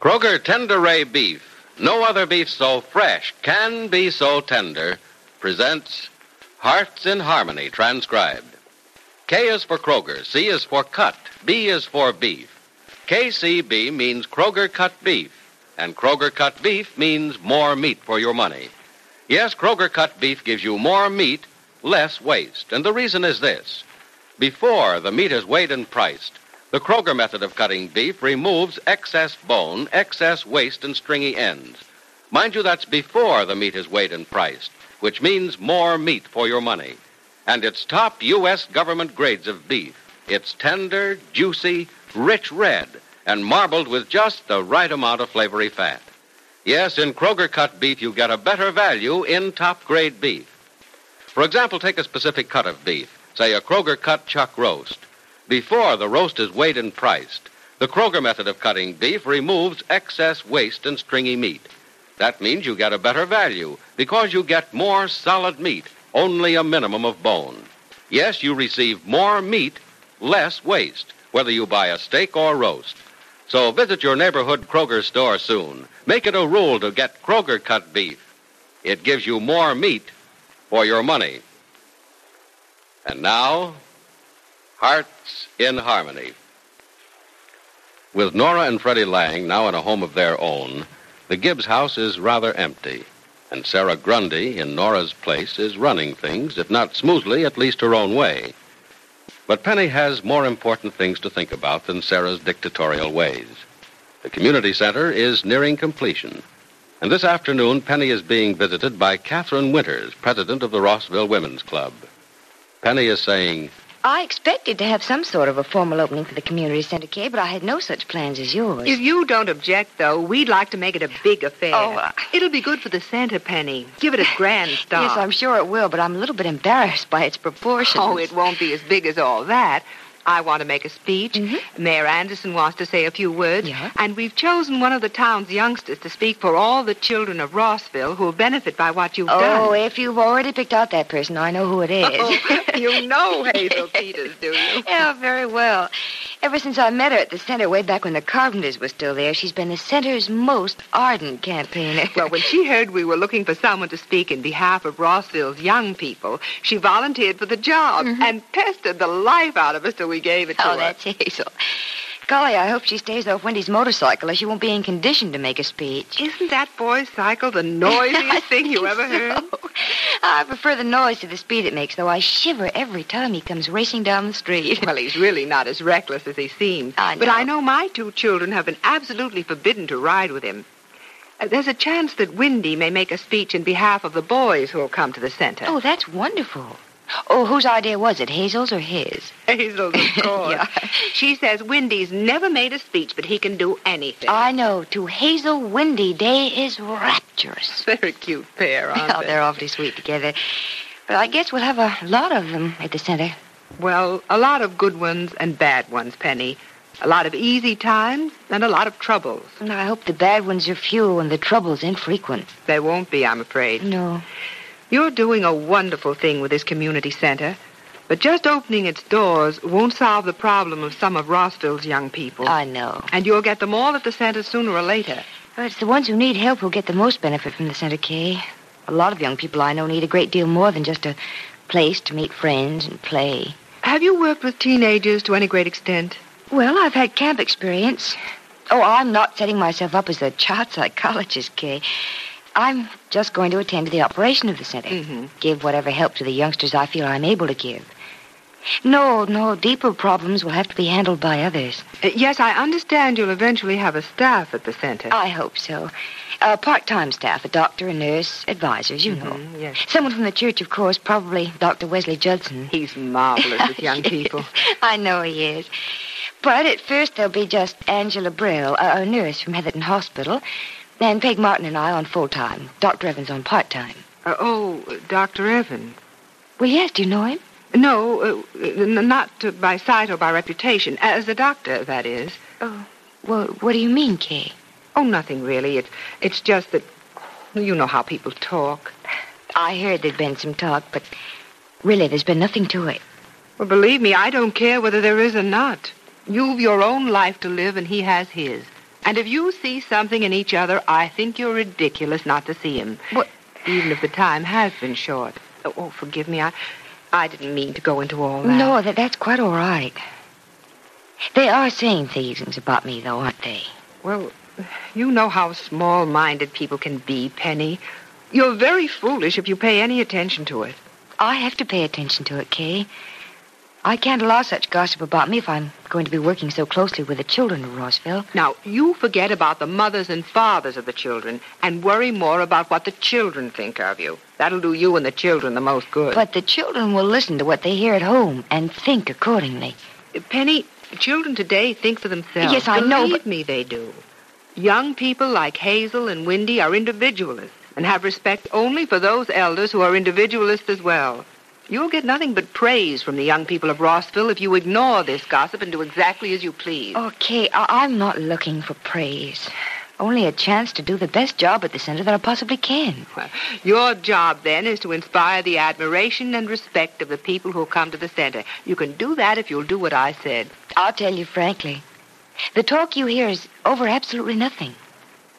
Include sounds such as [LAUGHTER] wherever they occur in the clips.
Kroger Tenderay Beef, no other beef so fresh can be so tender, presents Hearts in Harmony, transcribed. K is for Kroger, C is for cut, B is for beef. KCB means Kroger cut beef, and Kroger cut beef means more meat for your money. Yes, Kroger cut beef gives you more meat, less waste, and the reason is this. Before the meat is weighed and priced, the Kroger method of cutting beef removes excess bone, excess waste, and stringy ends. Mind you, that's before the meat is weighed and priced, which means more meat for your money. And it's top U.S. government grades of beef. It's tender, juicy, rich red, and marbled with just the right amount of flavory fat. Yes, in Kroger cut beef, you get a better value in top grade beef. For example, take a specific cut of beef, say a Kroger cut chuck roast. Before the roast is weighed and priced, the Kroger method of cutting beef removes excess waste and stringy meat. That means you get a better value because you get more solid meat, only a minimum of bone. Yes, you receive more meat, less waste, whether you buy a steak or roast. So visit your neighborhood Kroger store soon. Make it a rule to get Kroger cut beef. It gives you more meat for your money. And now, Hearts in Harmony. With Nora and Freddie Lang now in a home of their own, the Gibbs house is rather empty, and Sarah Grundy, in Nora's place, is running things, if not smoothly, at least her own way. But Penny has more important things to think about than Sarah's dictatorial ways. The community center is nearing completion, and this afternoon Penny is being visited by Catherine Winters, president of the Rossville Women's Club. Penny is saying, I expected to have some sort of a formal opening for the community center, Kay, but I had no such plans as yours. If you don't object, though, we'd like to make it a big affair. Oh, uh, It'll be good for the center, Penny. Give it a grand [LAUGHS] start. Yes, I'm sure it will, but I'm a little bit embarrassed by its proportions. Oh, it won't be as big as all that. I want to make a speech. Mhm. Mayor Anderson wants to say a few words. Yeah. And we've chosen one of the town's youngsters to speak for all the children of Rossville who'll benefit by what you've Oh, done. Oh, if you've already picked out that person, I know who it is. [LAUGHS] Oh, you know [LAUGHS] Hazel Peters, do you? yeah, very well. Ever since I met her at the center way back when the Carpenters were still there, she's been the center's most ardent campaigner. Well, when she heard we were looking for someone to speak in behalf of Rossville's young people, she volunteered for the job mm-hmm. and pestered the life out of us till we gave it oh, to oh, her. that's [LAUGHS] Hazel. Golly, I hope she stays off Windy's motorcycle or she won't be in condition to make a speech. Isn't that boy's cycle the noisiest [LAUGHS] thing you ever heard? So. I prefer the noise to the speed it makes, though I shiver every time he comes racing down the street. Well, he's really not as reckless as he seems. I But. I know my two children have been absolutely forbidden to ride with him. Uh, there's a chance that Windy may make a speech in behalf of the boys who'll come to the center. Oh, that's wonderful. Oh, whose idea was it, Hazel's or his? [LAUGHS] Hazel's, of [LAUGHS] course. Yeah. She says Windy's never made a speech, but he can do anything. I know. To Hazel, Windy Day is rapturous. [LAUGHS] Very cute pair, aren't Oh, they? they're awfully sweet together. But I guess we'll have a lot of them at the center. Well, a lot of good ones and bad ones, Penny. A lot of easy times and a lot of troubles. And I hope the bad ones are few and the troubles infrequent. There won't be, I'm afraid. No. You're doing a wonderful thing with this community center. But just opening its doors won't solve the problem of some of Rossville's young people. I know. and you'll get them all at the center sooner or later. But it's the ones who need help who'll get the most benefit from the center, Kay. A lot of young people I know need a great deal more than just a place to meet friends and play. Have you worked with teenagers to any great extent? Well, I've had camp experience. Oh, I'm not setting myself up as a child psychologist, Kay. I'm just going to attend to the operation of the center. Mhm. Give whatever help to the youngsters I feel I'm able to give. No, no, deeper problems will have to be handled by others. Uh, yes, I understand you'll eventually have a staff at the center. I hope so. A part-time staff, a doctor, a nurse, advisors, you know. Mhm, yes. Someone from the church, of course, probably Dr. Wesley Judson. He's marvelous with young [LAUGHS] people. I know he is. But at first there'll be just Angela Brill, a, a nurse from Heatherton Hospital, and Peg Martin and I on full-time. Dr. Evans on part-time. Uh, oh, Dr. Evans. Well, yes, do you know him? No, uh, not by sight or by reputation. As a doctor, that is. Oh, well, what do you mean, Kay? Oh, nothing really. It's it's just that you know how people talk. I heard there'd been some talk, but really there's been nothing to it. Well, believe me, I don't care whether there is or not. You've your own life to live, and he has his. And if you see something in each other, I think you're ridiculous not to see him. What? Even if the time has been short. Oh, oh, forgive me. I, I didn't mean to go into all that. No, that, that's quite all right. They are saying things about me, though, aren't they? Well, you know how small-minded people can be, Penny. You're very foolish if you pay any attention to it. I have to pay attention to it, Kay. I can't allow such gossip about me if I'm going to be working so closely with the children of Rossville. Now, you forget about the mothers and fathers of the children and worry more about what the children think of you. That'll do you and the children the most good. But the children will listen to what they hear at home and think accordingly. Uh, Penny, children today think for themselves. Yes, I Believe know, but- me, they do. Young people like Hazel and Windy are individualists and have respect only for those elders who are individualists as well. You'll get nothing but praise from the young people of Rossville if you ignore this gossip and do exactly as you please. Okay, I- I'm not looking for praise. Only a chance to do the best job at the center that I possibly can. Well, Your job, then, is to inspire the admiration and respect of the people who come to the center. You can do that if you'll do what I said. I'll tell you frankly. The talk you hear is over absolutely nothing.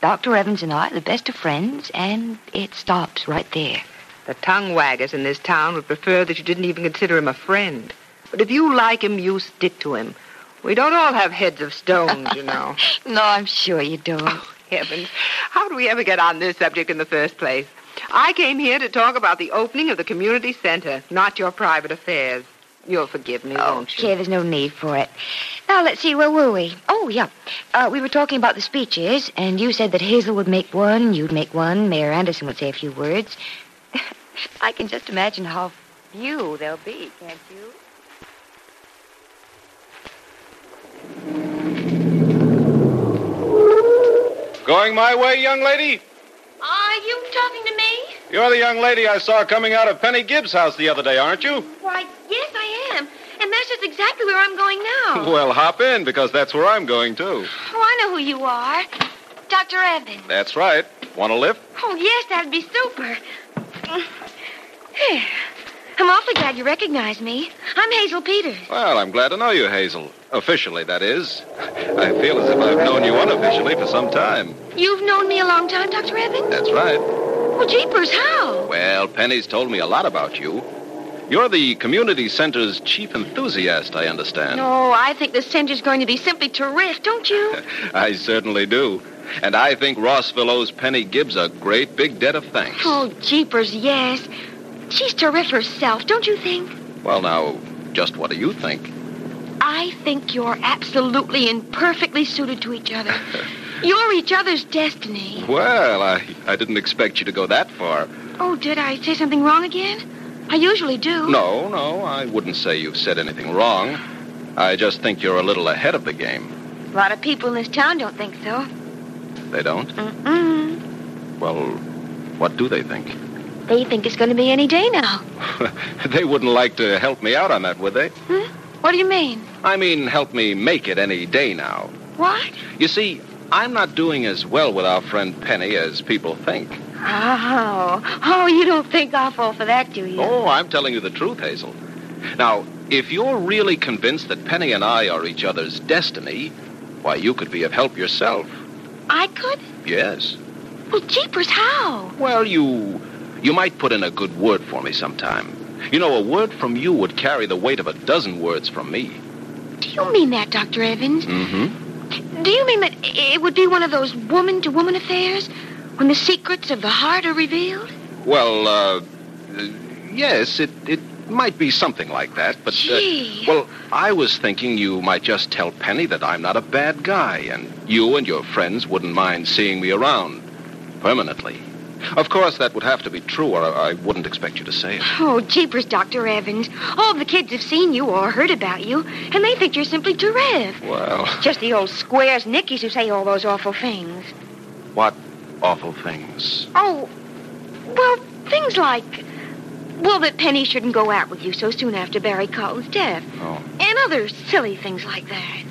Dr. Evans and I are the best of friends, and it stops right there. The tongue waggers in this town would prefer that you didn't even consider him a friend. But if you like him, you stick to him. We don't all have heads of stones, you know. [LAUGHS] No, I'm sure you don't. Oh, heavens. How do we ever get on this subject in the first place? I came here to talk about the opening of the community center, not your private affairs. You'll forgive me, won't you? Okay, there's no need for it. Now, let's see, where were we? Oh, yeah. Uh, we were talking about the speeches, and you said that Hazel would make one, you'd make one, Mayor Anderson would say a few words. I can just imagine how few there'll be, can't you? Going my way, young lady? Are you talking to me? You're the young lady I saw coming out of Penny Gibbs' house the other day, aren't you? Why, yes, I am. And that's just exactly where I'm going now. [LAUGHS] Well, hop in, because that's where I'm going, too. Oh, I know who you are. Dr. Evans. That's right. Want a lift? Oh, yes, that'd be super. Here. I'm awfully glad you recognize me. I'm Hazel Peters. Well, I'm glad to know you, Hazel. Officially, that is. I feel as if I've known you unofficially for some time. You've known me a long time, Dr. Evans? That's right. Well, jeepers, how? Well, Penny's told me a lot about you. You're the community center's chief enthusiast, I understand. No, I think the center's going to be simply terrific, don't you? [LAUGHS] I certainly do. And I think Rossville owes Penny Gibbs a great big debt of thanks. Oh, jeepers, yes. She's terrific herself, don't you think? Well, now, just what do you think? I think you're absolutely and perfectly suited to each other. [LAUGHS] You're each other's destiny. Well, I, I didn't expect you to go that far. Oh, did I say something wrong again? I usually do. No, no, I wouldn't say you've said anything wrong. I just think you're a little ahead of the game. A lot of people in this town don't think so. They don't? Mm-mm. Well, what do they think? They think it's going to be any day now. [LAUGHS] they wouldn't like to help me out on that, would they? Hmm? What do you mean? I mean, help me make it any day now. What? You see, I'm not doing as well with our friend Penny as people think. Oh, oh, you don't think I'll fall for that, do you? Oh, I'm telling you the truth, Hazel. Now, if you're really convinced that Penny and I are each other's destiny, why, you could be of help yourself. I could? Yes. Well, jeepers, how? Well, you you might put in a good word for me sometime. You know, a word from you would carry the weight of a dozen words from me. Do you mean that, Dr. Evans? Mm-hmm. Do you mean that it would be one of those woman-to-woman affairs when the secrets of the heart are revealed? Well, uh, uh, yes, it, it might be something like that, but... Uh, well, I was thinking you might just tell Penny that I'm not a bad guy, and you and your friends wouldn't mind seeing me around permanently. Of course, that would have to be true, or I wouldn't expect you to say it. Oh, jeepers, Dr. Evans. All the kids have seen you or heard about you, and they think you're simply terrific. Well, Just the old squares nickies who say all those awful things. what awful things? Oh, well, things like, well, that Penny shouldn't go out with you so soon after Barry Colton's death. Oh. And other silly things like that.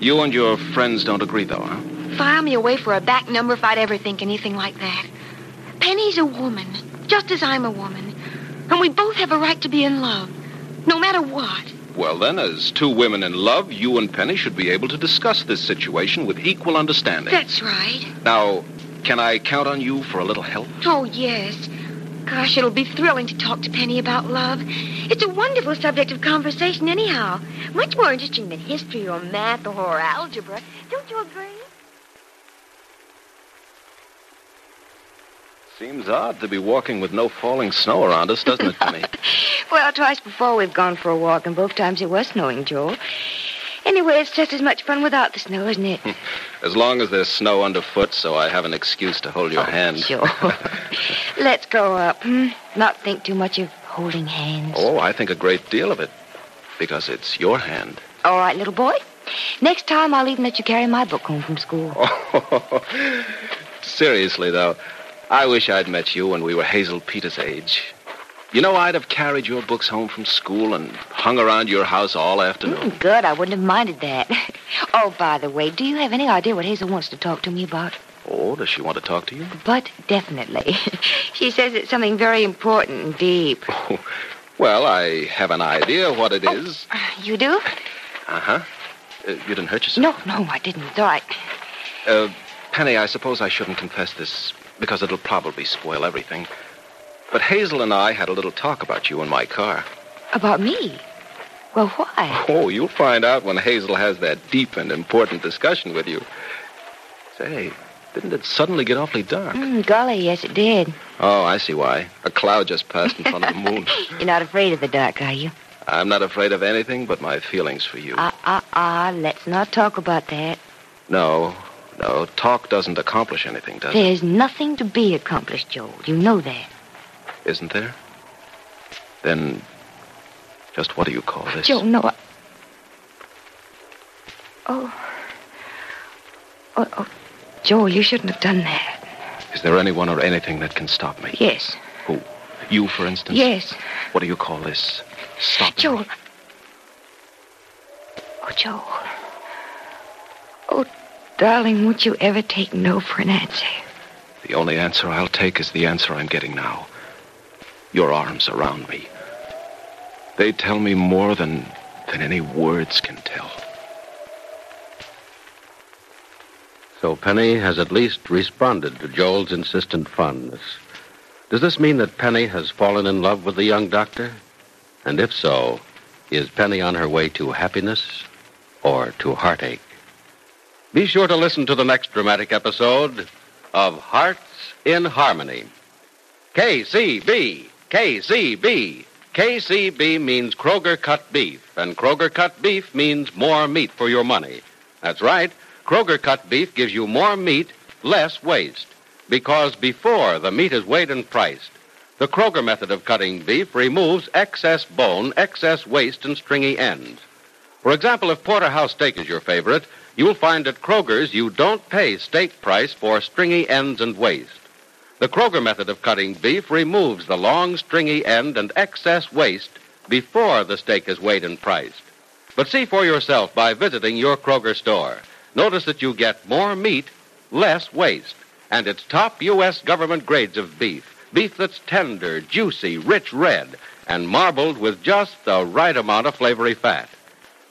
You and your friends don't agree, though, huh? File me away for a back number if I'd ever think anything like that. Penny's a woman, just as I'm a woman. And we both have a right to be in love, no matter what. Well, then, as two women in love, you and Penny should be able to discuss this situation with equal understanding. That's right. Now, can I count on you for a little help? Oh, yes. Gosh, it'll be thrilling to talk to Penny about love. It's a wonderful subject of conversation, anyhow. Much more interesting than history or math or algebra. Don't you agree? Seems odd to be walking with no falling snow around us, doesn't it, Penny? [LAUGHS] Well, twice before we've gone for a walk, and both times it was snowing, Joel. Anyway, it's just as much fun without the snow, isn't it? [LAUGHS] as long as there's snow underfoot, so I have an excuse to hold your hand. Sure. [LAUGHS] Let's go up. Hmm? Not think too much of holding hands. Oh, I think a great deal of it. Because it's your hand. All right, little boy. Next time, I'll even let you carry my book home from school. Oh, [LAUGHS] seriously, though, I wish I'd met you when we were Hazel Peters' age. You know, I'd have carried your books home from school and hung around your house all afternoon. Mm, good. I wouldn't have minded that. [LAUGHS] oh, by the way, do you have any idea what Hazel wants to talk to me about? Oh, does she want to talk to you? But definitely. [LAUGHS] she says it's something very important and deep. [LAUGHS] Oh, well, I have an idea what it is. Oh, [CLEARS THROAT] You do? Uh-huh. Uh, you didn't hurt yourself? No, no, I didn't. It's all right. Uh, Penny, I suppose I shouldn't confess this because it'll probably spoil everything. But Hazel and I had a little talk about you in my car. About me? Well, why? Oh, you'll find out when Hazel has that deep and important discussion with you. Say, didn't it suddenly get awfully dark? Mm, golly, yes, it did. Oh, I see why. A cloud just passed in front of the moon. [LAUGHS] You're not afraid of the dark, are you? I'm not afraid of anything but my feelings for you. Ah, ah, ah, let's not talk about that. No, no, talk doesn't accomplish anything, does it? There's nothing to be accomplished, Joel. You know that. Isn't there? Then, just what do you call this? Joe, no, I... Oh. Oh, oh. Joel, you shouldn't have done that. Is there anyone or anything that can stop me? Yes. Who? You, for instance? Yes. What do you call this? Stop. Joe. Oh, Joe. Oh, darling, won't you ever take no for an answer? The only answer I'll take is the answer I'm getting now. Your arms around me. They tell me more than than any words can tell. So Penny has at least responded to Joel's insistent fondness. Does this mean that Penny has fallen in love with the young doctor? And if so, is Penny on her way to happiness or to heartache? Be sure to listen to the next dramatic episode of Hearts in Harmony. KCB, KCB. KCB means Kroger cut beef, and Kroger cut beef means more meat for your money. That's right. Kroger cut beef gives you more meat, less waste. Because before the meat is weighed and priced, the Kroger method of cutting beef removes excess bone, excess waste, and stringy ends. For example, if porterhouse steak is your favorite, you'll find at Kroger's you don't pay steak price for stringy ends and waste. The Kroger method of cutting beef removes the long, stringy end and excess waste before the steak is weighed and priced. But see for yourself by visiting your Kroger store. Notice that you get more meat, less waste, and it's top U.S. government grades of beef. Beef that's tender, juicy, rich red, and marbled with just the right amount of flavory fat.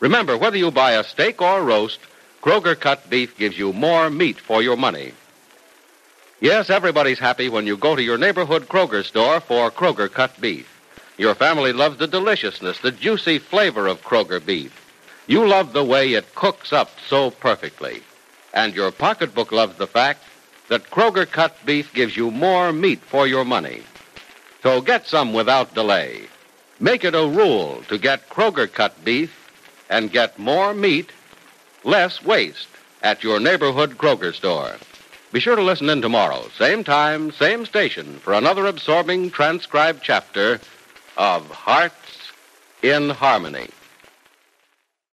Remember, whether you buy a steak or roast, Kroger cut beef gives you more meat for your money. Yes, everybody's happy when you go to your neighborhood Kroger store for Kroger cut beef. Your family loves the deliciousness, the juicy flavor of Kroger beef. You love the way it cooks up so perfectly. And your pocketbook loves the fact that Kroger cut beef gives you more meat for your money. So get some without delay. Make it a rule to get Kroger cut beef and get more meat, less waste at your neighborhood Kroger store. Be sure to listen in tomorrow, same time, same station, for another absorbing transcribed chapter of Hearts in Harmony.